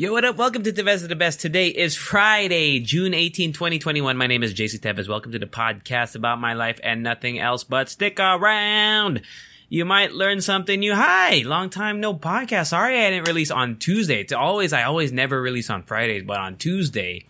Yo, what up? Welcome to The Best of the Best. Today is Friday, June 18, 2021. My name is JC Tevez. Welcome to the podcast about my life and nothing else, but stick around. You might learn something new. Hi, long time no podcast. Sorry I didn't release on Tuesday. It's always, I always never release on Fridays, but on Tuesday,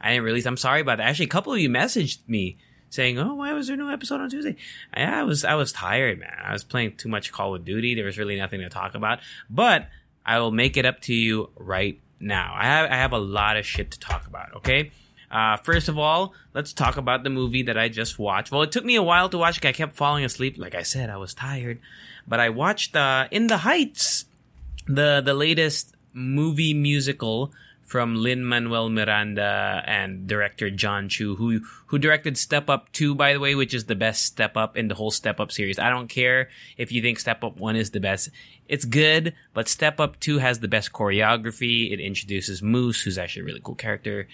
I didn't release. I'm sorry about that. Actually, a couple of you messaged me saying, "Oh, why was there no episode on Tuesday?" I was I was tired, man. I was playing too much Call of Duty. There was really nothing to talk about. But I will make it up to you right now. I have I have a lot of shit to talk about. Okay. Uh, first of all, let's talk about the movie that I just watched. Well, it took me a while to watch. I kept falling asleep. Like I said, I was tired, but I watched uh, In the Heights, the the latest movie musical from Lin Manuel Miranda and director John Chu, who who directed Step Up Two, by the way, which is the best Step Up in the whole Step Up series. I don't care if you think Step Up One is the best; it's good, but Step Up Two has the best choreography. It introduces Moose, who's actually a really cool character.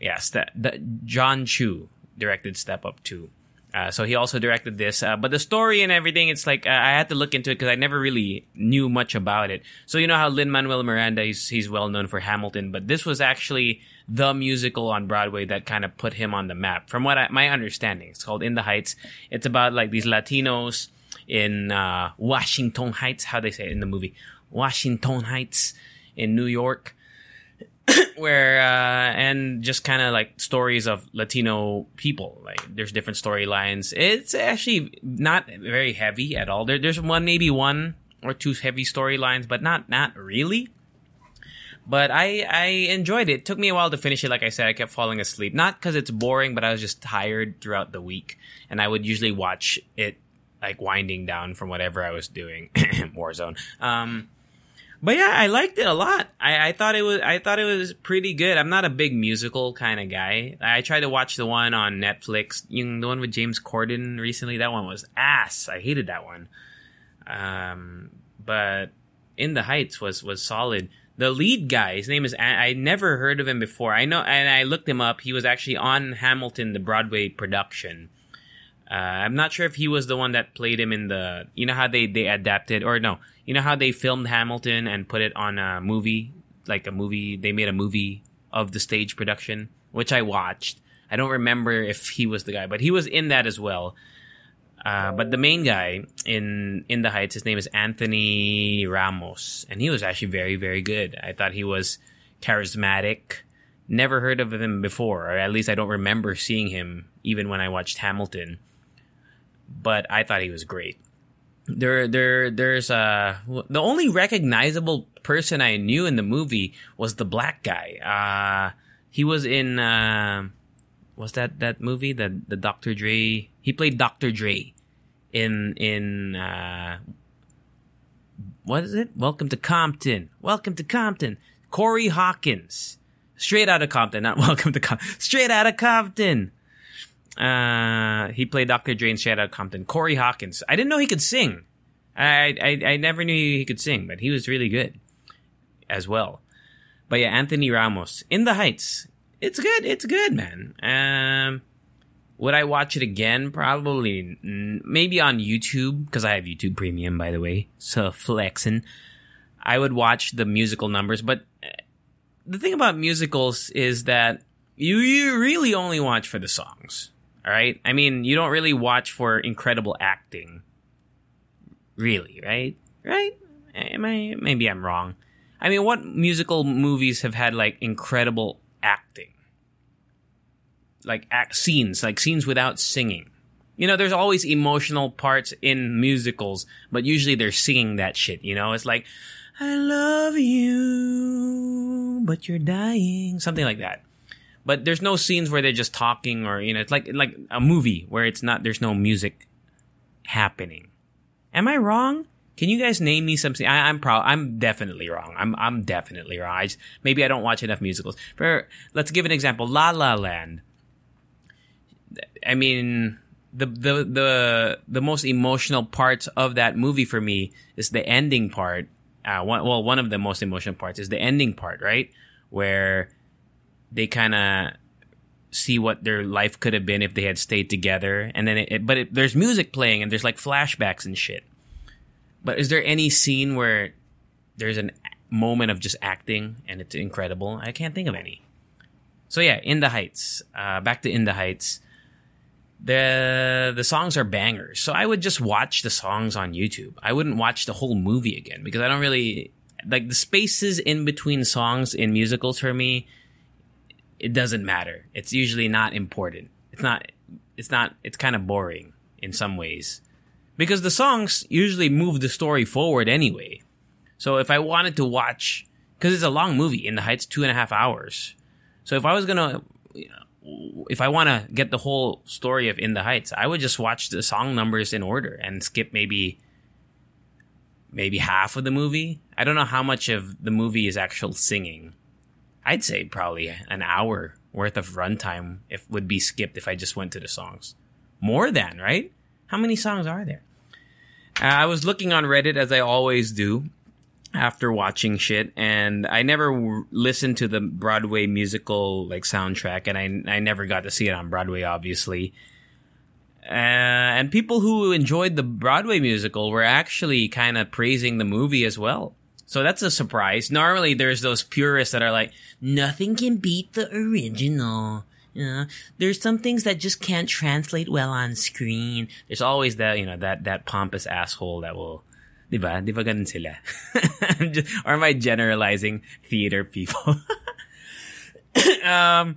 Yes, that, that John Chu directed Step Up Two. Uh, so he also directed this, uh, but the story and everything, it's like uh, I had to look into it because I never really knew much about it. So you know how Lin Manuel Miranda, he's he's well known for Hamilton, but this was actually the musical on Broadway that kind of put him on the map. From what I, my understanding, it's called In the Heights. It's about like these Latinos in uh, Washington Heights, how they say it in the movie, Washington Heights in New York where uh, and just kind of like stories of Latino people. Like there's different storylines. It's actually not very heavy at all. There, there's one maybe one or two heavy storylines, but not not really. But I I enjoyed it. it. Took me a while to finish it. Like I said, I kept falling asleep. Not because it's boring, but I was just tired throughout the week, and I would usually watch it like winding down from whatever I was doing. Warzone. Um, but yeah, I liked it a lot. I, I thought it was I thought it was pretty good. I'm not a big musical kind of guy. I tried to watch the one on Netflix, you know, the one with James Corden recently. That one was ass. I hated that one. Um, but In the Heights was was solid. The lead guy, his name is I never heard of him before. I know, and I looked him up. He was actually on Hamilton, the Broadway production. Uh, I'm not sure if he was the one that played him in the. You know how they they adapted or no? You know how they filmed Hamilton and put it on a movie, like a movie. They made a movie of the stage production, which I watched. I don't remember if he was the guy, but he was in that as well. Uh, but the main guy in in the Heights, his name is Anthony Ramos, and he was actually very very good. I thought he was charismatic. Never heard of him before, or at least I don't remember seeing him even when I watched Hamilton but I thought he was great. There, there, there's uh the only recognizable person I knew in the movie was the black guy. Uh, he was in uh, was that that movie the the Dr. Dre? He played Dr. Dre in in uh, what is it? Welcome to Compton. Welcome to Compton. Corey Hawkins. Straight out of Compton, not Welcome to Compton. Straight out of Compton. Uh, he played Dr. Dre in Shadow Compton. Corey Hawkins. I didn't know he could sing. I, I, I never knew he could sing, but he was really good as well. But yeah, Anthony Ramos in the Heights. It's good. It's good, man. Um, would I watch it again? Probably, maybe on YouTube because I have YouTube Premium, by the way. So flexing. I would watch the musical numbers, but uh, the thing about musicals is that you you really only watch for the songs. All right. I mean, you don't really watch for incredible acting. Really, right? Right? Eh, am I, maybe I'm wrong. I mean, what musical movies have had like incredible acting? Like act scenes, like scenes without singing. You know, there's always emotional parts in musicals, but usually they're singing that shit, you know? It's like, I love you, but you're dying. Something like that but there's no scenes where they're just talking or you know it's like like a movie where it's not there's no music happening am i wrong Can you guys name me something? I, I'm proud. I'm definitely wrong. I'm I'm definitely wrong. I just, maybe I don't watch enough musicals. For let's give an example. La La Land. I mean, the the the the most emotional parts of that movie for me is the ending part. Uh, one, well, one of the most emotional parts is the ending part, right? Where they kind of see what their life could have been if they had stayed together, and then it, it but it, there's music playing and there's like flashbacks and shit. But is there any scene where there's a moment of just acting and it's incredible? I can't think of any. So yeah, In the Heights. Uh, back to In the Heights the the songs are bangers. So I would just watch the songs on YouTube. I wouldn't watch the whole movie again because I don't really like the spaces in between songs in musicals for me. It doesn't matter. It's usually not important. It's not. It's not. It's kind of boring in some ways because the songs usually move the story forward anyway. So if I wanted to watch, because it's a long movie, In the Heights, two and a half hours. So if I was gonna if I want to get the whole story of In the Heights, I would just watch the song numbers in order and skip maybe maybe half of the movie. I don't know how much of the movie is actual singing. I'd say probably an hour worth of runtime if would be skipped if I just went to the songs. More than, right? How many songs are there? Uh, I was looking on Reddit as I always do, after watching shit and I never w- listened to the Broadway musical like soundtrack and I I never got to see it on Broadway obviously. Uh, and people who enjoyed the Broadway musical were actually kind of praising the movie as well. So that's a surprise. Normally there's those purists that are like nothing can beat the original. Yeah, there's some things that just can't translate well on screen. There's always that, you know, that that pompous asshole that will Di ba? Di ba ganun sila? or am I generalizing theater people? um,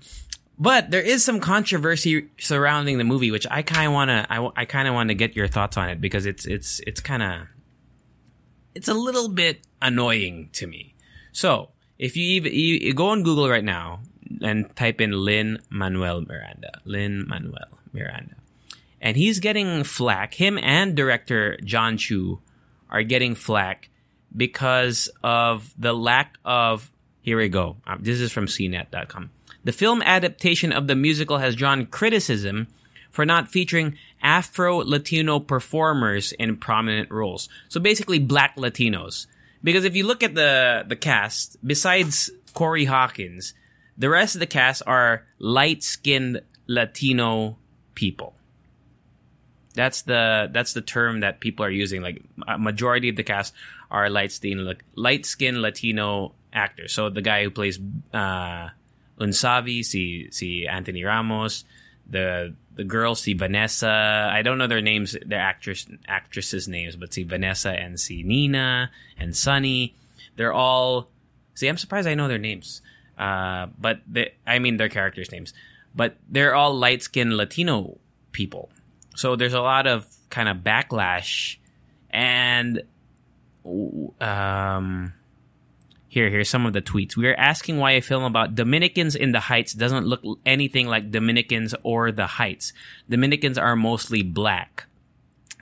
but there is some controversy surrounding the movie, which I kind of want to, I, I kind of want to get your thoughts on it because it's, it's, it's kind of, it's a little bit annoying to me. So if you even, you, go on Google right now and type in Lin Manuel Miranda, Lin Manuel Miranda, and he's getting flack. Him and director John Chu are getting flack because of the lack of. Here we go. Um, this is from CNET.com. The film adaptation of the musical has drawn criticism for not featuring Afro Latino performers in prominent roles. So basically, black Latinos. Because if you look at the the cast, besides Corey Hawkins, the rest of the cast are light skinned Latino people. That's the that's the term that people are using. Like a majority of the cast are light skin light skinned Latino actors. So the guy who plays uh, Usnavi, see see Anthony Ramos, the the girls see Vanessa. I don't know their names, their actress actresses' names, but see Vanessa and see Nina and Sunny. They're all see. I'm surprised I know their names, uh, but they, I mean their characters' names. But they're all light skinned Latino people. So there's a lot of kind of backlash, and um, here here's some of the tweets. We are asking why a film about Dominicans in the Heights doesn't look anything like Dominicans or the Heights. Dominicans are mostly black.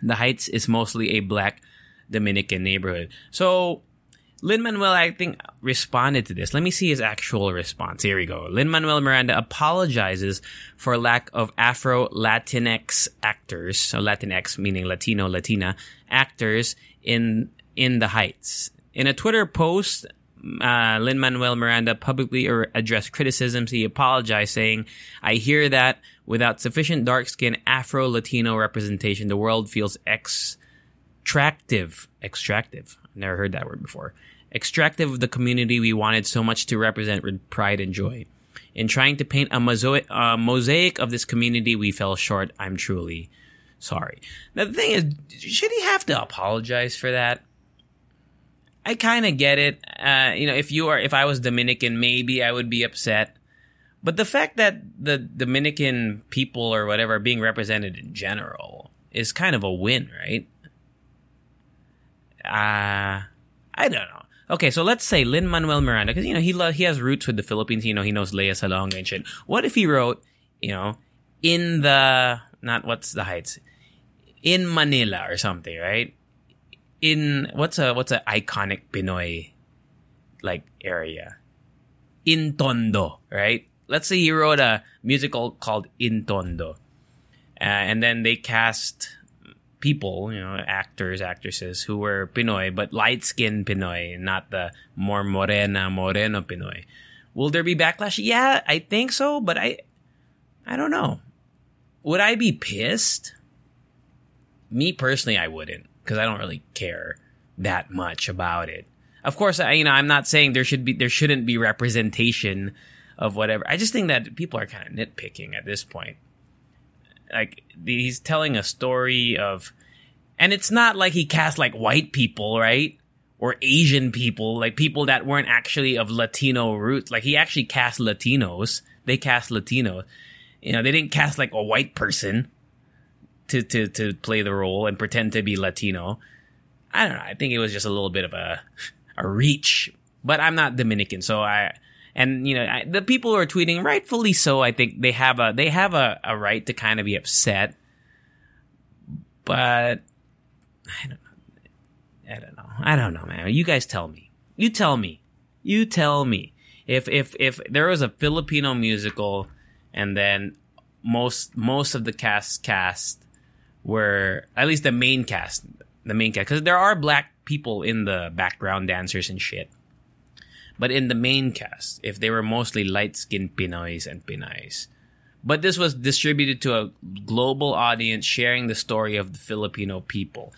The Heights is mostly a black Dominican neighborhood. So Lin Manuel, I think, responded to this. Let me see his actual response. Here we go. Lin Manuel Miranda apologizes for lack of Afro Latinx actors, so Latinx meaning Latino, Latina actors in in the Heights. In a Twitter post, uh, Lin Manuel Miranda publicly addressed criticisms. He apologized, saying, "I hear that without sufficient dark skin Afro Latino representation, the world feels extractive. Extractive. Never heard that word before." extractive of the community we wanted so much to represent with pride and joy. In trying to paint a mosaic of this community, we fell short. I'm truly sorry. Now, the thing is, should he have to apologize for that? I kind of get it. Uh, you know, if you are, if I was Dominican, maybe I would be upset. But the fact that the Dominican people or whatever are being represented in general is kind of a win, right? Uh, I don't know. Okay, so let's say Lin Manuel Miranda, because you know he lo- he has roots with the Philippines. You know he knows Lea Salonga and shit. What if he wrote, you know, in the not what's the heights, in Manila or something, right? In what's a what's an iconic Pinoy like area? In Tondo, right? Let's say you wrote a musical called In Tondo, uh, and then they cast people, you know, actors, actresses who were Pinoy, but light skinned Pinoy, not the more morena, moreno Pinoy. Will there be backlash? Yeah, I think so, but I, I don't know. Would I be pissed? Me personally, I wouldn't, because I don't really care that much about it. Of course, I, you know, I'm not saying there should be, there shouldn't be representation of whatever. I just think that people are kind of nitpicking at this point. Like he's telling a story of and it's not like he cast like white people right? Or asian people like people that weren't actually of latino roots. Like he actually cast latinos. They cast latinos. You know they didn't cast like a white person to to to play the role and pretend to be latino. I don't know. I think it was just a little bit of a a reach but i'm not dominican so i and you know I, the people who are tweeting rightfully so i think they have a they have a, a right to kind of be upset but i don't know. I don't know. I don't know man. You guys tell me. You tell me. You tell me. If if if there was a filipino musical and then most most of the cast cast were at least the main cast the main cast because there are black people in the background dancers and shit but in the main cast, if they were mostly light skinned Pinoys and Pinays. But this was distributed to a global audience sharing the story of the Filipino people.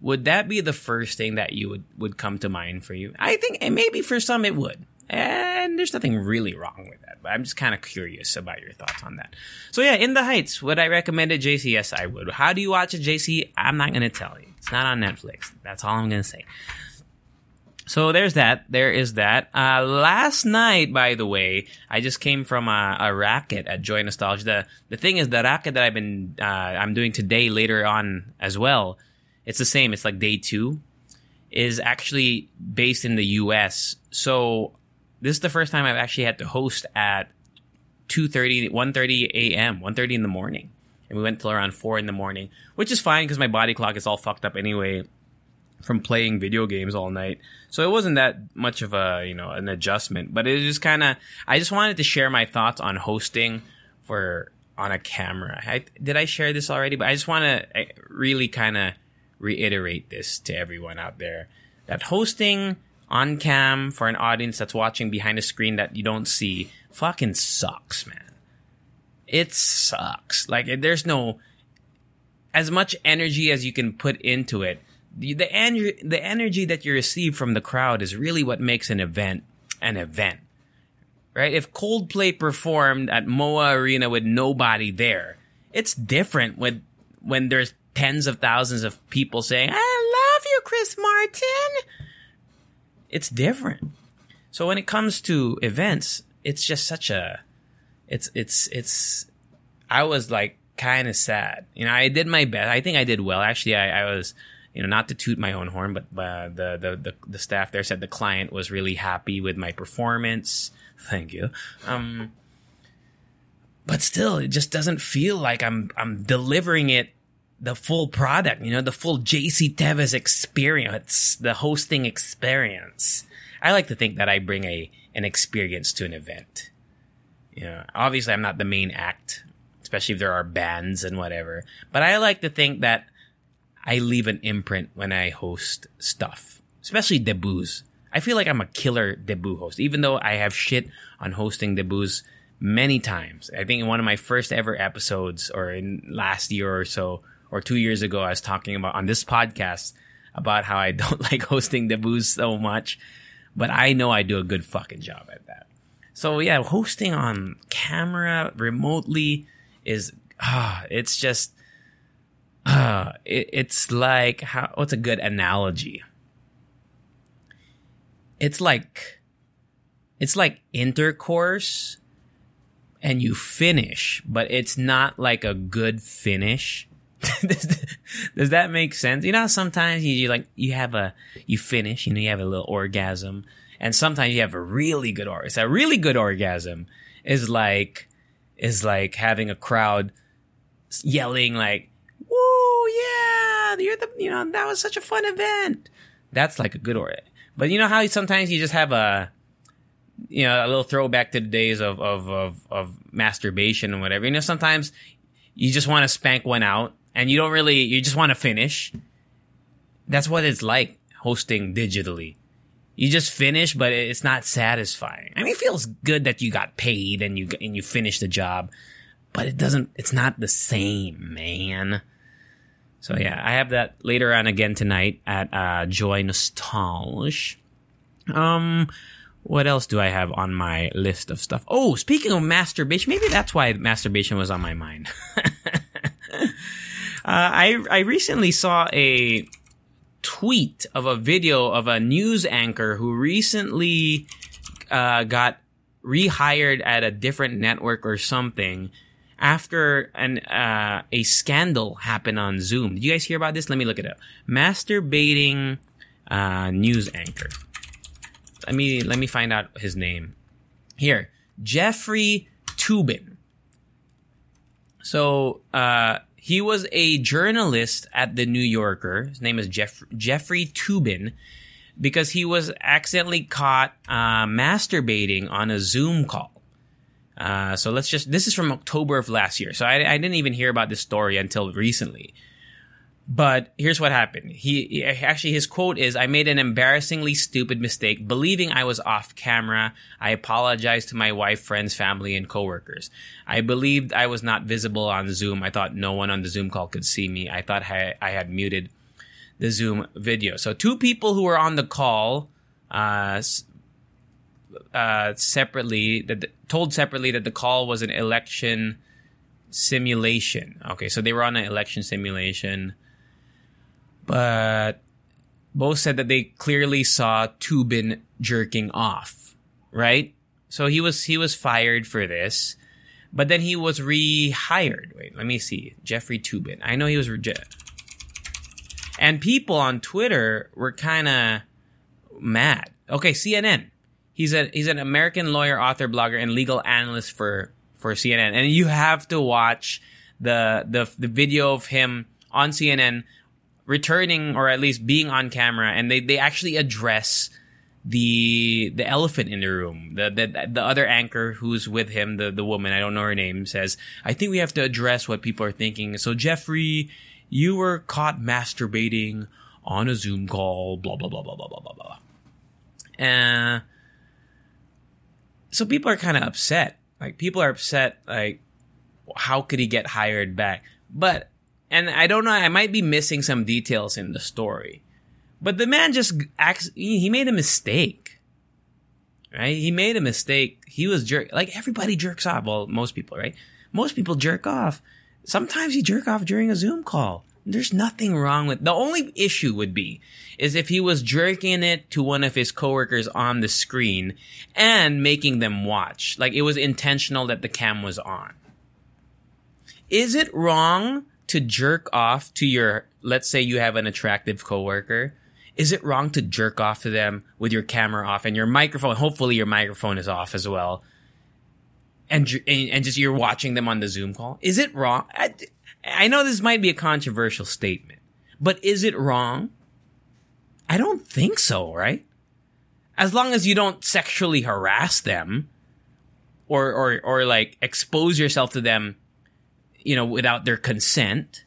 Would that be the first thing that you would, would come to mind for you? I think, and maybe for some it would. And there's nothing really wrong with that, but I'm just kind of curious about your thoughts on that. So yeah, In the Heights, would I recommend it, JC? Yes, I would. How do you watch it, JC? I'm not to tell you. It's not on Netflix. That's all I'm to say. So there's that. There is that. Uh, last night, by the way, I just came from a, a, racket at Joy Nostalgia. The the thing is, the racket that I've been uh, I'm doing today later on as well. It's the same. It's like day two. Is actually based in the U.S. So this is the first time I've actually had to host at 2.30, 1.30 a.m., 1.30 in the morning. And we went till around 4 in the morning, which is fine because my body clock is all fucked up anyway from playing video games all night. So it wasn't that much of a, you know, an adjustment, but it just kind of, I just wanted to share my thoughts on hosting for on a camera. I, did I share this already? But I just want to eh, really kind of reiterate this to everyone out there that hosting on cam for an audience that's watching behind a screen that you don't see fucking sucks, man. It sucks. Like there's no as much energy as you can put into it the the, ener- the energy that you receive from the crowd is really what makes an event an event. Right? If Coldplay performed at Moa Arena with nobody there, it's different when when there's tens of thousands of people saying, "I love you, Chris Martin." It's different. So when it comes to events, it's just such a it's it's it's I was like kind of sad. You know, I did my best. I think I did well. Actually, I, I was you know, not to toot my own horn, but uh, the, the, the the staff there said the client was really happy with my performance. Thank you. Um, but still, it just doesn't feel like I'm I'm delivering it the full product. You know, the full JC Tevez experience, the hosting experience. I like to think that I bring a an experience to an event. You know, obviously, I'm not the main act, especially if there are bands and whatever. But I like to think that I leave an imprint when I host stuff, especially debuts. I feel like I'm a killer debut host, even though I have shit on hosting debuts many times. I think in one of my first ever episodes, or in last year or so, or two years ago, I was talking about on this podcast about how I don't like hosting debuts so much, but I know I do a good fucking job at that. So yeah, hosting on camera remotely is ah, it's just uh, it, it's like how what's a good analogy? It's like it's like intercourse and you finish, but it's not like a good finish. does, that make sense? You know, sometimes you, you like you have a you finish, you know, you have a little orgasm, and sometimes you have a really good orgasm. A really good orgasm is like is like having a crowd yelling like "Woo, yeah, you're the, you know, that was such a fun event. That's like a good or. But you know how sometimes you just have a, you know, a little throwback to the days of, of, of, of masturbation and whatever. You know, sometimes you just want to spank one out and you don't really, you just want to finish. That's what it's like hosting digitally. You just finish, but it's not satisfying. I mean, it feels good that you got paid and you, and you finished the job, but it doesn't, it's not the same, man. So yeah, I have that later on again tonight at, uh, Joy Nostalge. Um, what else do I have on my list of stuff? Oh, speaking of masturbation, maybe that's why masturbation was on my mind. uh, I I recently saw a tweet of a video of a news anchor who recently uh, got rehired at a different network or something after an uh, a scandal happened on Zoom. Did you guys hear about this? Let me look it up. Masturbating uh, news anchor let me let me find out his name. Here, Jeffrey Toobin. So uh, he was a journalist at the New Yorker. His name is Jeff- Jeffrey Toobin because he was accidentally caught uh, masturbating on a Zoom call. Uh, so let's just, this is from October of last year. So I, I, didn't even hear about this story until recently. But here's what happened. He actually his quote is I made an embarrassingly stupid mistake believing I was off camera. I apologized to my wife, friends, family and coworkers. I believed I was not visible on Zoom. I thought no one on the Zoom call could see me. I thought I, I had muted the Zoom video. So two people who were on the call uh, uh, separately that told separately that the call was an election simulation. Okay, so they were on an election simulation but both said that they clearly saw Toobin jerking off, right? So he was he was fired for this, but then he was rehired. Wait, let me see. Jeffrey Toobin. I know he was re- and people on Twitter were kind of mad. Okay, CNN. He's a he's an American lawyer, author, blogger, and legal analyst for for CNN. And you have to watch the the the video of him on CNN returning or at least being on camera and they, they actually address the the elephant in the room. The, the the other anchor who's with him, the the woman, I don't know her name, says, "I think we have to address what people are thinking." So Jeffrey, you were caught masturbating on a Zoom call, blah blah blah blah blah blah blah blah. Uh, so people are kind of upset. Like people are upset. Like, how could he get hired back? But and I don't know, I might be missing some details in the story. But the man just acts, he made a mistake. Right? He made a mistake. He was jerk, like everybody jerks off. Well, most people, right? Most people jerk off. Sometimes you jerk off during a Zoom call. There's nothing wrong with, the only issue would be, is if he was jerking it to one of his coworkers on the screen and making them watch. Like it was intentional that the cam was on. Is it wrong to jerk off to your, let's say you have an attractive coworker, is it wrong to jerk off to them with your camera off and your microphone? Hopefully your microphone is off as well. And, and just you're watching them on the Zoom call. Is it wrong? I, I know this might be a controversial statement, but is it wrong? I don't think so, right? As long as you don't sexually harass them or, or, or like expose yourself to them you know, without their consent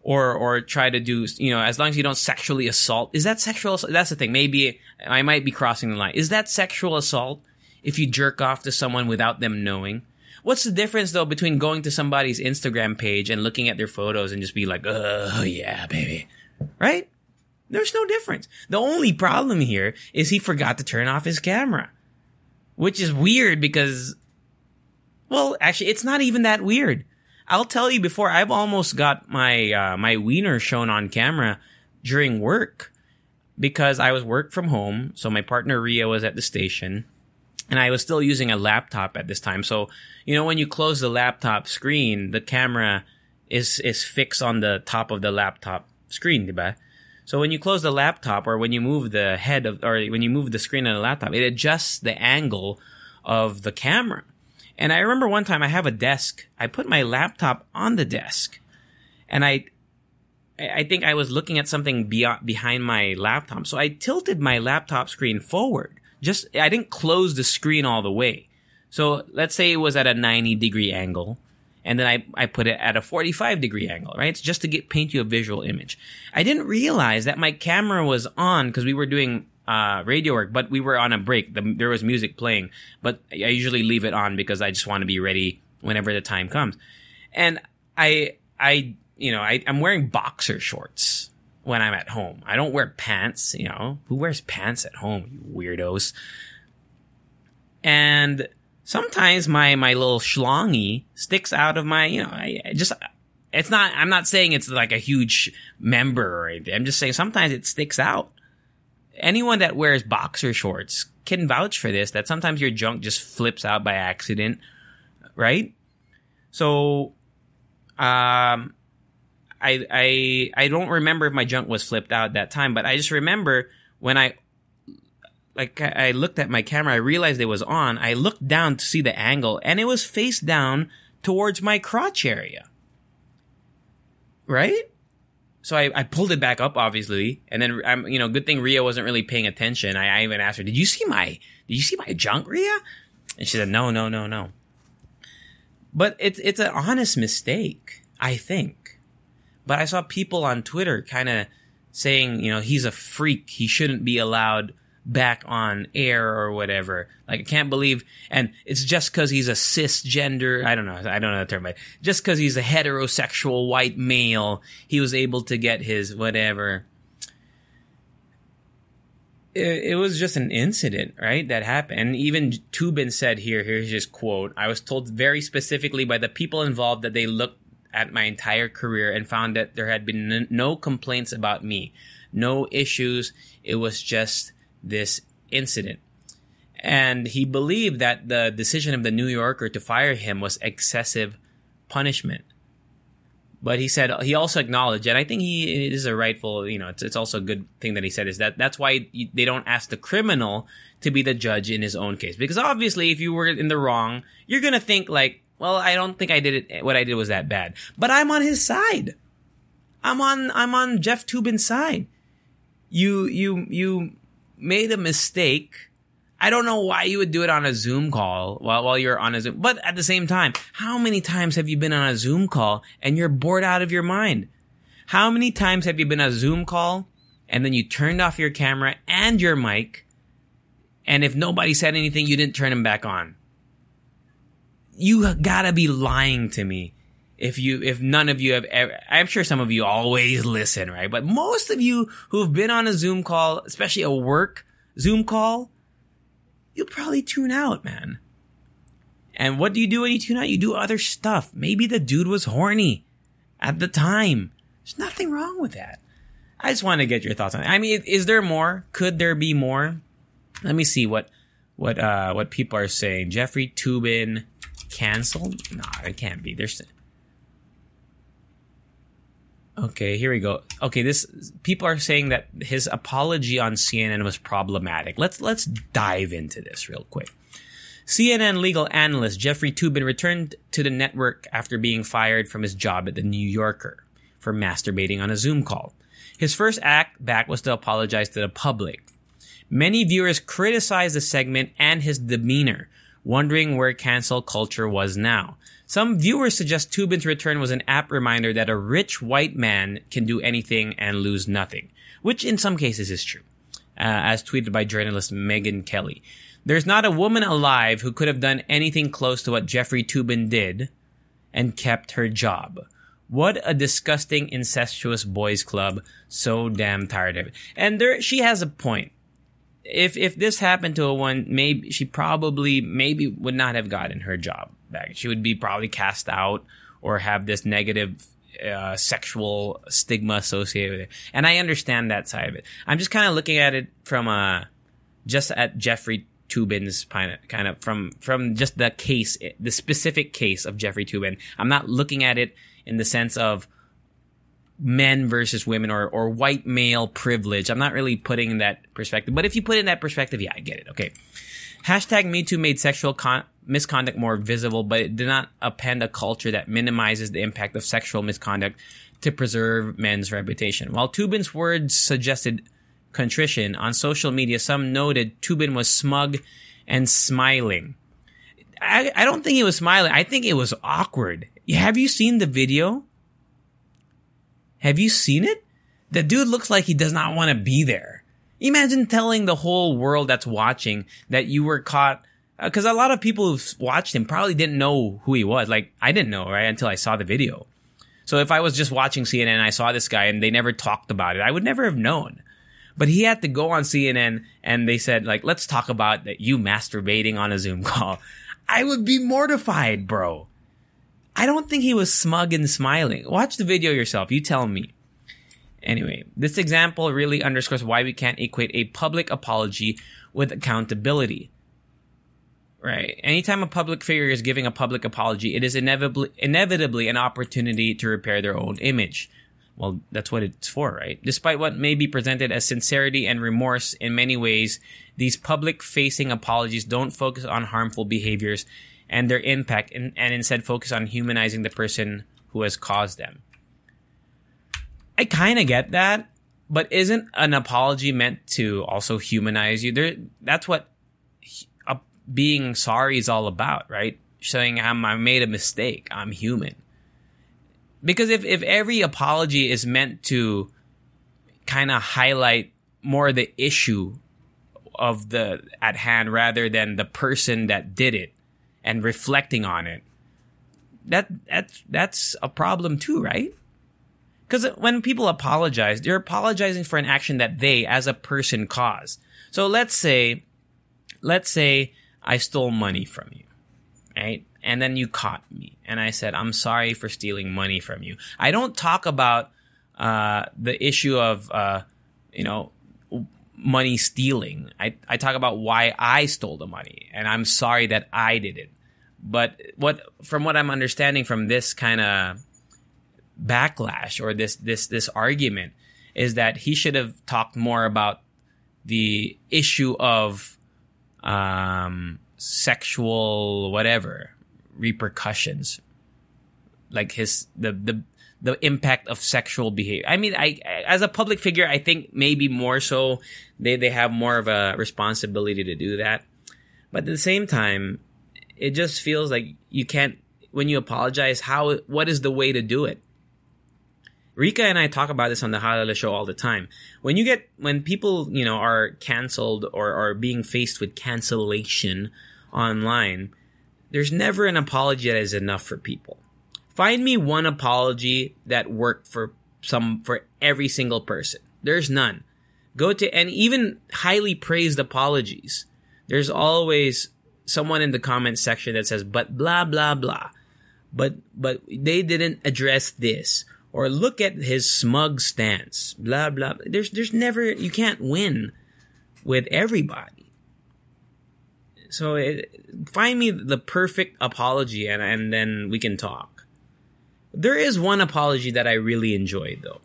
or or try to do you know as long as you don't sexually assault. Is that sexual assault? that's the thing. Maybe i might be crossing the line. Is that sexual assault if you jerk off to someone without them knowing? What's the difference though between going to somebody's instagram page and looking at their photos and just be like oh yeah baby. Right? There's no difference. The only problem here is he forgot to turn off his camera which is weird because well actually it's not even that weird I'll tell you before I've almost got my uh, my wiener shown on camera during work because I was work from home. So my partner Ria was at the station and I was still using a laptop at this time. So, you know, when you close the laptop screen, the camera is, is fixed on the top of the laptop screen, diba? So when you close the laptop or when you move the head of, or when you move the screen on the laptop, it adjusts the angle of the camera. And I remember one time I have a desk. I put my laptop on the desk and I, I think I was looking at something beyond, behind my laptop. So I tilted my laptop screen forward. Just, I didn't close the screen all the way. So let's say it was at a 90 degree angle. And then I, I put it at a 45 degree angle, right? It's just to get, paint you a visual image. I didn't realize that my camera was on because we were doing uh, radio work, but we were on a break. The, there was music playing, but I usually leave it on because I just want to be ready whenever the time comes. And I, I, you know, I, I'm wearing boxer shorts when I'm at home. I don't wear pants, you know. Who wears pants at home, you weirdos? And sometimes my, my little schlongy sticks out of my, you know, I, I just, it's not, I'm not saying it's like a huge member or anything. I'm just saying sometimes it sticks out. Anyone that wears boxer shorts can vouch for this, that sometimes your junk just flips out by accident, right? So, um, I I I don't remember if my junk was flipped out that time, but I just remember when I like I looked at my camera, I realized it was on. I looked down to see the angle, and it was face down towards my crotch area. Right? So I, I pulled it back up, obviously, and then I'm you know, good thing Ria wasn't really paying attention. I, I even asked her, "Did you see my Did you see my junk, Ria?" And she said, "No, no, no, no." But it's it's an honest mistake, I think. But I saw people on Twitter kind of saying, you know, he's a freak. He shouldn't be allowed back on air or whatever. Like I can't believe, and it's just because he's a cisgender. I don't know. I don't know the term, but just because he's a heterosexual white male, he was able to get his whatever. It, it was just an incident, right? That happened. And even Toobin said here, here's his quote. I was told very specifically by the people involved that they looked at my entire career and found that there had been no complaints about me, no issues. It was just this incident. And he believed that the decision of the New Yorker to fire him was excessive punishment. But he said he also acknowledged, and I think he is a rightful, you know, it's, it's also a good thing that he said is that that's why they don't ask the criminal to be the judge in his own case because obviously if you were in the wrong, you're gonna think like, well, I don't think I did it. What I did was that bad, but I'm on his side. I'm on I'm on Jeff Toobin's side. You you you made a mistake. I don't know why you would do it on a Zoom call while, while you're on a Zoom. But at the same time, how many times have you been on a Zoom call and you're bored out of your mind? How many times have you been on a Zoom call and then you turned off your camera and your mic and if nobody said anything, you didn't turn them back on? You gotta be lying to me if you if none of you have ever I'm sure some of you always listen, right? But most of you who've been on a Zoom call, especially a work Zoom call, you'll probably tune out, man. And what do you do when you tune out? You do other stuff. Maybe the dude was horny at the time. There's nothing wrong with that. I just want to get your thoughts on it. I mean, is there more? Could there be more? Let me see what what uh what people are saying. Jeffrey Toobin canceled? No, it can't be. There's Okay, here we go. Okay, this people are saying that his apology on CNN was problematic. Let's let's dive into this real quick. CNN legal analyst Jeffrey Toobin returned to the network after being fired from his job at the New Yorker for masturbating on a Zoom call. His first act back was to apologize to the public. Many viewers criticized the segment and his demeanor, wondering where cancel culture was now. Some viewers suggest Toobin's return was an apt reminder that a rich white man can do anything and lose nothing, which in some cases is true, uh, as tweeted by journalist Megyn Kelly. There's not a woman alive who could have done anything close to what Jeffrey Toobin did and kept her job. What a disgusting, incestuous boys club. So damn tired of it. And there, she has a point. If, if this happened to a one, maybe, she probably, maybe would not have gotten her job back. She would be probably cast out or have this negative uh, sexual stigma associated with it. And I understand that side of it. I'm just kind of looking at it from uh, just at Jeffrey Toobin's kind of from from just the case, the specific case of Jeffrey Toobin. I'm not looking at it in the sense of men versus women or or white male privilege. I'm not really putting that perspective. But if you put it in that perspective, yeah, I get it. Okay. Hashtag MeToo made sexual con- misconduct more visible, but it did not append a culture that minimizes the impact of sexual misconduct to preserve men's reputation. While Toobin's words suggested contrition, on social media some noted Toobin was smug and smiling. I, I don't think he was smiling. I think it was awkward. Have you seen the video? Have you seen it? The dude looks like he does not want to be there. Imagine telling the whole world that's watching that you were caught because uh, a lot of people who've watched him probably didn't know who he was. Like I didn't know right until I saw the video. So if I was just watching CNN and I saw this guy and they never talked about it, I would never have known. But he had to go on CNN and they said like, let's talk about that you masturbating on a Zoom call. I would be mortified, bro. I don't think he was smug and smiling. Watch the video yourself. You tell me. Anyway, this example really underscores why we can't equate a public apology with accountability. Right. Anytime a public figure is giving a public apology, it is inevitably inevitably an opportunity to repair their own image. Well, that's what it's for, right? Despite what may be presented as sincerity and remorse in many ways, these public facing apologies don't focus on harmful behaviors and their impact and, and instead focus on humanizing the person who has caused them. I kind of get that, but isn't an apology meant to also humanize you? There, that's what being sorry is all about, right? Showing I'm, I made a mistake. I'm human. Because if, if every apology is meant to kind of highlight more the issue of the at hand rather than the person that did it and reflecting on it, that that's that's a problem too, right? Because when people apologize, they're apologizing for an action that they, as a person, caused. So let's say, let's say I stole money from you, right? And then you caught me, and I said, "I'm sorry for stealing money from you." I don't talk about uh, the issue of, uh, you know, money stealing. I, I talk about why I stole the money, and I'm sorry that I did it. But what, from what I'm understanding from this kind of backlash or this this this argument, is that he should have talked more about the issue of um, sexual whatever repercussions, like his the the the impact of sexual behavior. I mean, I as a public figure, I think maybe more so they they have more of a responsibility to do that. But at the same time, it just feels like you can't when you apologize. How what is the way to do it? Rika and I talk about this on the Halala show all the time. When you get, when people, you know, are canceled or are being faced with cancellation online, there's never an apology that is enough for people. Find me one apology that worked for some, for every single person. There's none. Go to, and even highly praised apologies. There's always someone in the comment section that says, but blah, blah, blah. But, but they didn't address this or look at his smug stance. Blah blah. There's there's never you can't win with everybody. So it, find me the perfect apology and and then we can talk. There is one apology that I really enjoyed though.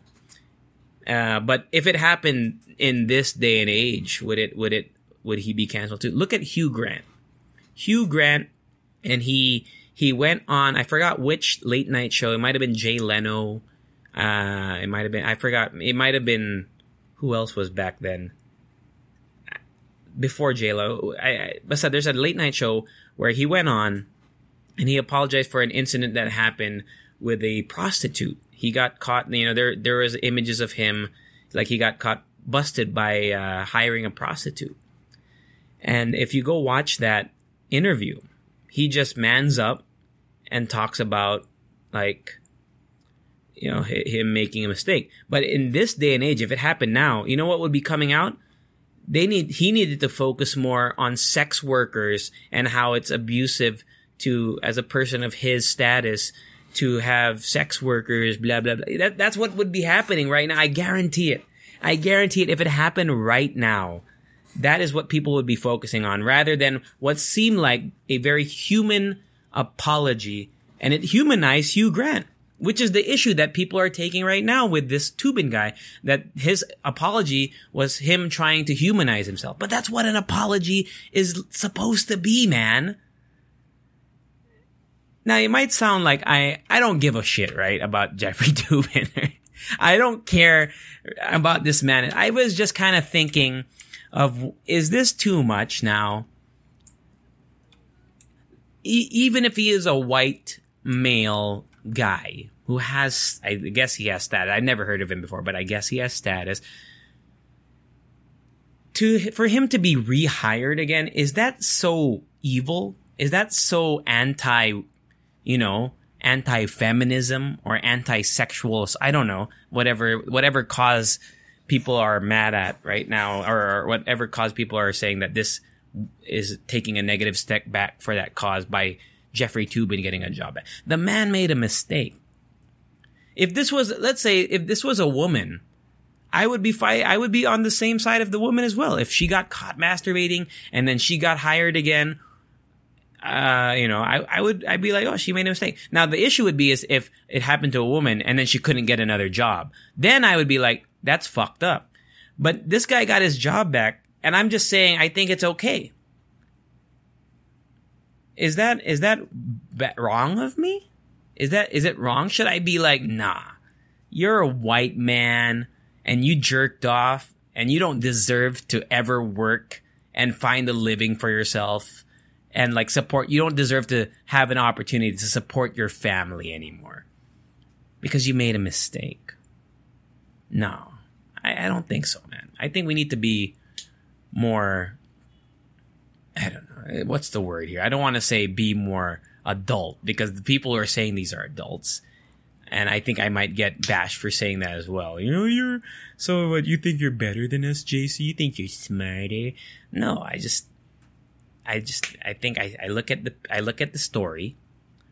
Uh, but if it happened in this day and age, would it would it would he be canceled too? Look at Hugh Grant. Hugh Grant and he he went on I forgot which late night show. It might have been Jay Leno uh, it might have been I forgot. It might have been who else was back then before J Lo. I, I said there's a late night show where he went on and he apologized for an incident that happened with a prostitute. He got caught. You know, there there was images of him like he got caught busted by uh, hiring a prostitute. And if you go watch that interview, he just mans up and talks about like you know, him making a mistake. But in this day and age, if it happened now, you know what would be coming out? They need, he needed to focus more on sex workers and how it's abusive to, as a person of his status, to have sex workers, blah, blah, blah. That, that's what would be happening right now. I guarantee it. I guarantee it. If it happened right now, that is what people would be focusing on rather than what seemed like a very human apology and it humanized Hugh Grant which is the issue that people are taking right now with this Toobin guy, that his apology was him trying to humanize himself. But that's what an apology is supposed to be, man. Now it might sound like I I don't give a shit, right, about Jeffrey Toobin. I don't care about this man. I was just kind of thinking of is this too much now? E- even if he is a white male guy who has, I guess he has status. I never heard of him before, but I guess he has status. To for him to be rehired again, is that so evil? Is that so anti, you know, anti-feminism or anti-sexual? I don't know. Whatever, whatever cause people are mad at right now, or, or whatever cause people are saying that this is taking a negative step back for that cause by Jeffrey Toobin getting a job. The man made a mistake. If this was, let's say, if this was a woman, I would be. I would be on the same side of the woman as well. If she got caught masturbating and then she got hired again, uh, you know, I, I would, I'd be like, oh, she made a mistake. Now the issue would be is if it happened to a woman and then she couldn't get another job, then I would be like, that's fucked up. But this guy got his job back, and I'm just saying, I think it's okay. Is that is that wrong of me? Is that is it wrong? Should I be like, nah, you're a white man and you jerked off and you don't deserve to ever work and find a living for yourself and like support you don't deserve to have an opportunity to support your family anymore because you made a mistake. No. I, I don't think so, man. I think we need to be more I don't know. What's the word here? I don't want to say be more adult because the people who are saying these are adults. And I think I might get bashed for saying that as well. You know, you're so what you think you're better than us, JC? You think you're smarter? No, I just I just I think I, I look at the I look at the story.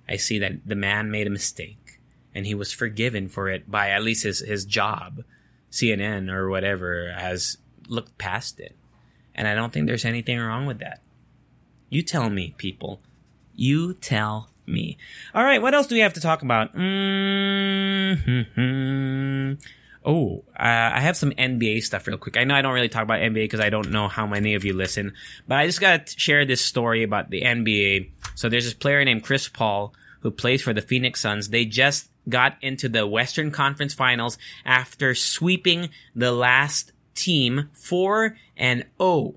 I see that the man made a mistake and he was forgiven for it by at least his, his job. CNN or whatever has looked past it. And I don't think there's anything wrong with that. You tell me, people. You tell me. All right, what else do we have to talk about? Mm-hmm. Oh, uh, I have some NBA stuff real quick. I know I don't really talk about NBA because I don't know how many of you listen, but I just got to share this story about the NBA. So there's this player named Chris Paul who plays for the Phoenix Suns. They just got into the Western Conference Finals after sweeping the last team 4 and 0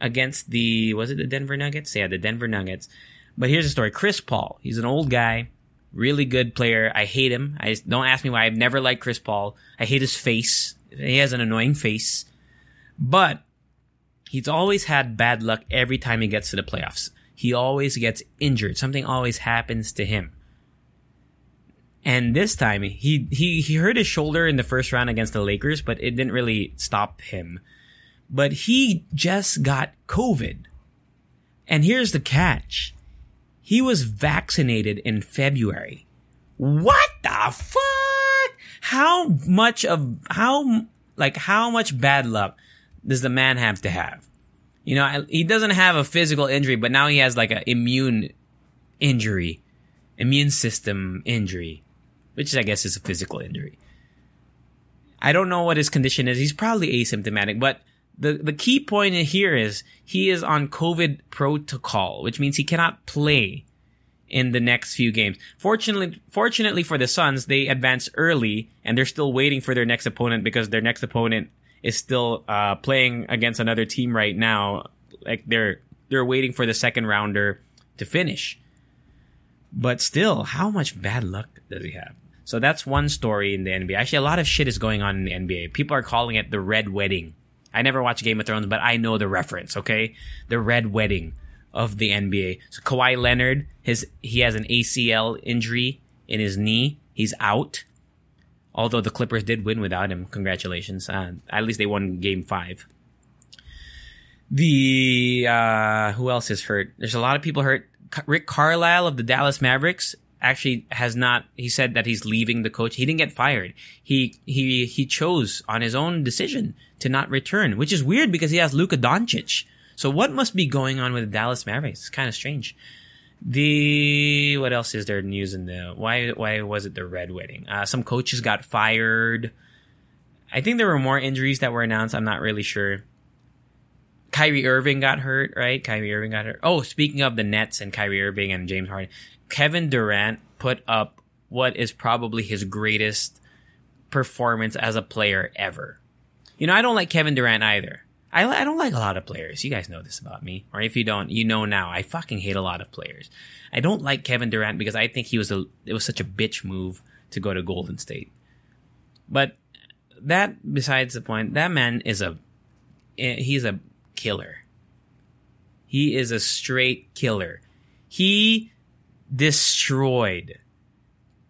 against the was it the Denver Nuggets? Yeah, the Denver Nuggets. But here's the story. Chris Paul, he's an old guy, really good player. I hate him. I don't ask me why. I've never liked Chris Paul. I hate his face. He has an annoying face. But he's always had bad luck every time he gets to the playoffs. He always gets injured. Something always happens to him. And this time he he he hurt his shoulder in the first round against the Lakers, but it didn't really stop him. But he just got COVID. And here's the catch. He was vaccinated in February. What the fuck? How much of how like how much bad luck does the man have to have? You know, he doesn't have a physical injury, but now he has like an immune injury, immune system injury which I guess is a physical injury. I don't know what his condition is. He's probably asymptomatic, but the, the key point here is he is on COVID protocol, which means he cannot play in the next few games. Fortunately, fortunately for the Suns, they advance early and they're still waiting for their next opponent because their next opponent is still uh, playing against another team right now. Like they're they're waiting for the second rounder to finish. But still, how much bad luck does he have? So that's one story in the NBA. Actually, a lot of shit is going on in the NBA. People are calling it the Red Wedding. I never watched Game of Thrones, but I know the reference. Okay, the Red Wedding of the NBA. So Kawhi Leonard, his he has an ACL injury in his knee. He's out. Although the Clippers did win without him, congratulations. Uh, at least they won Game Five. The uh, who else is hurt? There's a lot of people hurt. Rick Carlisle of the Dallas Mavericks actually has not he said that he's leaving the coach. He didn't get fired. He he he chose on his own decision to not return, which is weird because he has Luka Doncic. So what must be going on with Dallas Mavericks? It's kind of strange. The what else is there news in the why why was it the red wedding? Uh, some coaches got fired. I think there were more injuries that were announced. I'm not really sure. Kyrie Irving got hurt, right? Kyrie Irving got hurt. Oh, speaking of the Nets and Kyrie Irving and James Harden, Kevin Durant put up what is probably his greatest performance as a player ever. You know, I don't like Kevin Durant either. I, I don't like a lot of players. You guys know this about me. Or if you don't, you know now. I fucking hate a lot of players. I don't like Kevin Durant because I think he was a, it was such a bitch move to go to Golden State. But that besides the point, that man is a, eh, he's a killer. He is a straight killer. He destroyed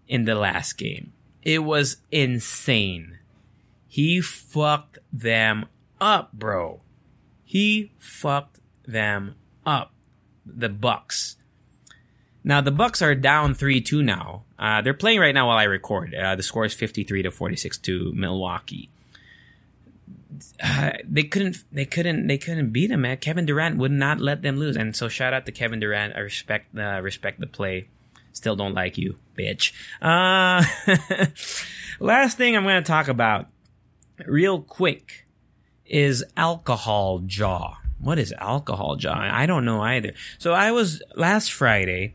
in the last game. It was insane. He fucked them up, bro. He fucked them up. The Bucks. Now the Bucks are down three two now. Uh, they're playing right now while I record. Uh, the score is fifty three to forty six to Milwaukee. Uh, they couldn't. They couldn't. They couldn't beat him, man. Kevin Durant would not let them lose, and so shout out to Kevin Durant. I respect the respect the play. Still don't like you, bitch. Uh, last thing I'm going to talk about, real quick, is alcohol jaw. What is alcohol jaw? I don't know either. So I was last Friday.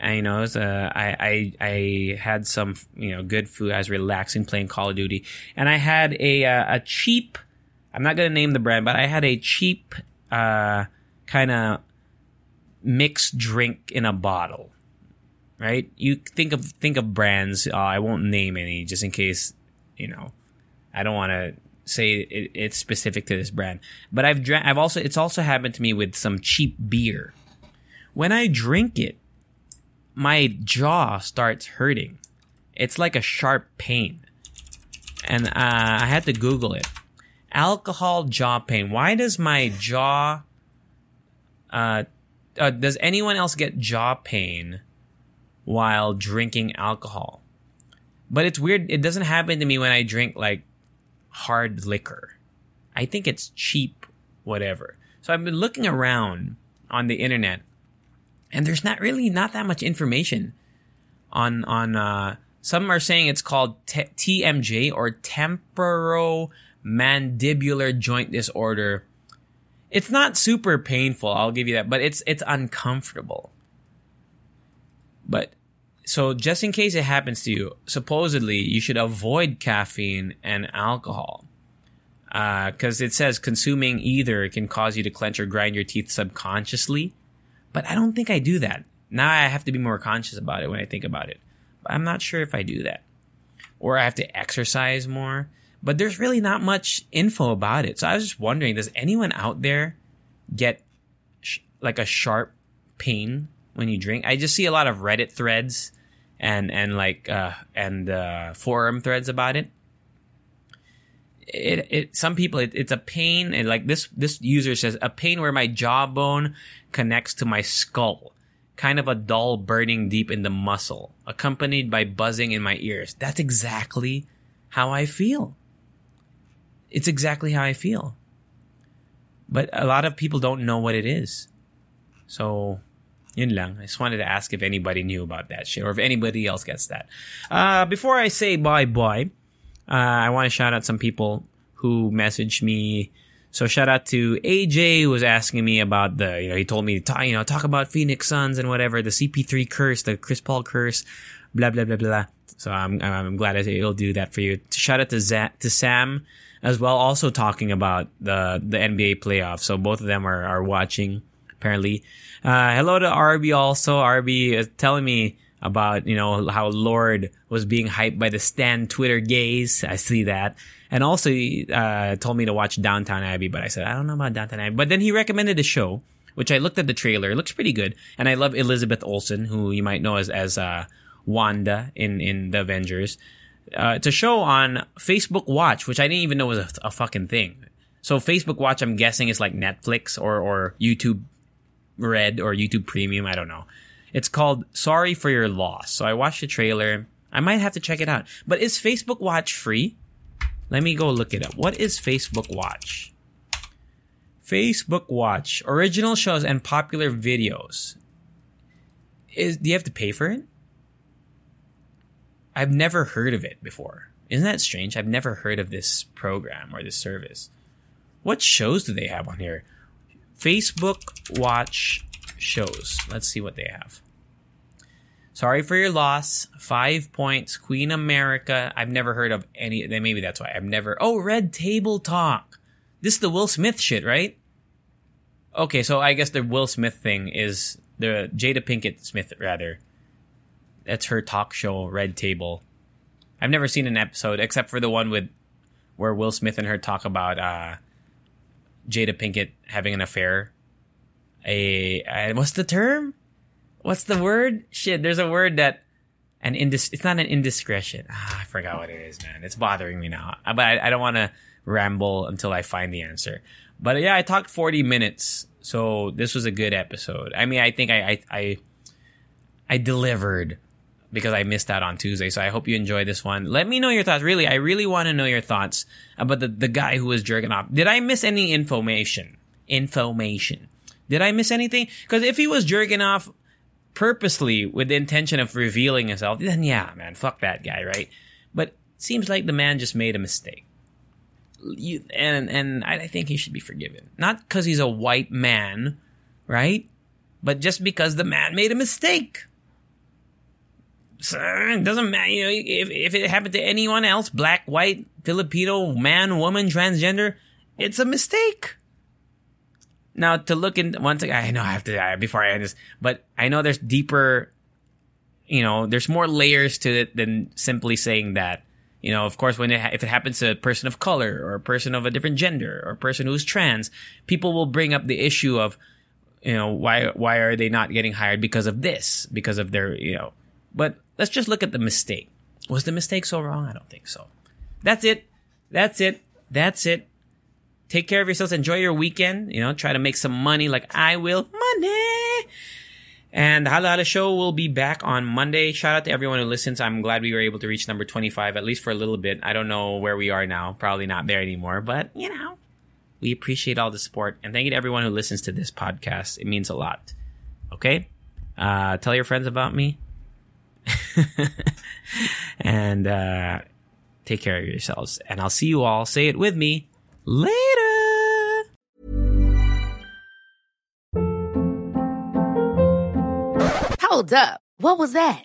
I know was, uh, I, I I had some you know good food. I was relaxing playing Call of Duty, and I had a uh, a cheap. I'm not gonna name the brand, but I had a cheap uh, kind of mixed drink in a bottle right? You think of think of brands. Uh, I won't name any, just in case you know. I don't want to say it, it's specific to this brand, but I've. I've also it's also happened to me with some cheap beer. When I drink it, my jaw starts hurting. It's like a sharp pain, and uh, I had to Google it. Alcohol jaw pain. Why does my jaw? Uh, uh, does anyone else get jaw pain while drinking alcohol. But it's weird. It doesn't happen to me when I drink like hard liquor. I think it's cheap, whatever. So I've been looking around on the internet, and there's not really not that much information on on. Uh, some are saying it's called t- TMJ or temporomandibular joint disorder. It's not super painful, I'll give you that, but it's it's uncomfortable. But so just in case it happens to you, supposedly you should avoid caffeine and alcohol. Because uh, it says consuming either can cause you to clench or grind your teeth subconsciously. But I don't think I do that. Now I have to be more conscious about it when I think about it. But I'm not sure if I do that. Or I have to exercise more. But there's really not much info about it. So I was just wondering does anyone out there get sh- like a sharp pain when you drink? I just see a lot of Reddit threads and and like uh, and uh, forum threads about it. It, it some people it, it's a pain and like this this user says a pain where my jawbone connects to my skull kind of a dull burning deep in the muscle accompanied by buzzing in my ears that's exactly how i feel it's exactly how i feel but a lot of people don't know what it is so Yun lang. I just wanted to ask if anybody knew about that shit or if anybody else gets that. Uh, before I say bye bye, uh, I want to shout out some people who messaged me. So shout out to AJ who was asking me about the, you know, he told me to talk, you know, talk about Phoenix Suns and whatever, the CP3 curse, the Chris Paul curse, blah, blah, blah, blah. So I'm, I'm glad he'll do that for you. Shout out to Z- to Sam as well, also talking about the, the NBA playoffs. So both of them are, are watching apparently. Uh, hello to RB also. RB is telling me about, you know, how Lorde was being hyped by the Stan Twitter gays. I see that. And also, uh, told me to watch Downtown Abbey, but I said, I don't know about Downtown Abbey. But then he recommended a show, which I looked at the trailer. It looks pretty good. And I love Elizabeth Olsen, who you might know as, as, uh, Wanda in, in the Avengers. Uh, it's a show on Facebook Watch, which I didn't even know was a, a fucking thing. So Facebook Watch, I'm guessing is like Netflix or, or YouTube Red or YouTube Premium. I don't know. It's called Sorry for Your Loss. So I watched the trailer. I might have to check it out. But is Facebook Watch free? Let me go look it up. What is Facebook Watch? Facebook Watch original shows and popular videos. Is do you have to pay for it? I've never heard of it before. Isn't that strange? I've never heard of this program or this service. What shows do they have on here? Facebook Watch shows. Let's see what they have. Sorry for your loss. Five points. Queen America. I've never heard of any. Maybe that's why I've never. Oh, Red Table Talk. This is the Will Smith shit, right? Okay, so I guess the Will Smith thing is the Jada Pinkett Smith rather. That's her talk show, Red Table. I've never seen an episode except for the one with where Will Smith and her talk about uh, Jada Pinkett having an affair. A, a what's the term? What's the word? Shit, there's a word that an indis. It's not an indiscretion. Ah, I forgot what it is, man. It's bothering me now. But I, I don't want to ramble until I find the answer. But yeah, I talked 40 minutes, so this was a good episode. I mean, I think I I I, I delivered because I missed out on Tuesday. So I hope you enjoy this one. Let me know your thoughts. Really, I really want to know your thoughts about the, the guy who was jerking off. Did I miss any information? Information. Did I miss anything? Because if he was jerking off purposely with the intention of revealing himself, then yeah, man, fuck that guy, right? But seems like the man just made a mistake. You, and and I think he should be forgiven. Not because he's a white man, right? But just because the man made a mistake. So, it doesn't matter. You know, if, if it happened to anyone else, black, white, Filipino, man, woman, transgender, it's a mistake. Now to look in once again, I know I have to uh, before I end this, but I know there's deeper, you know, there's more layers to it than simply saying that. You know, of course, when it, if it happens to a person of color or a person of a different gender or a person who's trans, people will bring up the issue of, you know, why why are they not getting hired because of this, because of their, you know. But let's just look at the mistake. Was the mistake so wrong? I don't think so. That's it. That's it. That's it. Take care of yourselves. Enjoy your weekend. You know, try to make some money like I will. Money. And the Hala Show will be back on Monday. Shout out to everyone who listens. I'm glad we were able to reach number 25, at least for a little bit. I don't know where we are now. Probably not there anymore, but you know, we appreciate all the support. And thank you to everyone who listens to this podcast. It means a lot. Okay? Uh, tell your friends about me. and uh, take care of yourselves. And I'll see you all. Say it with me Later. Hold up. What was that?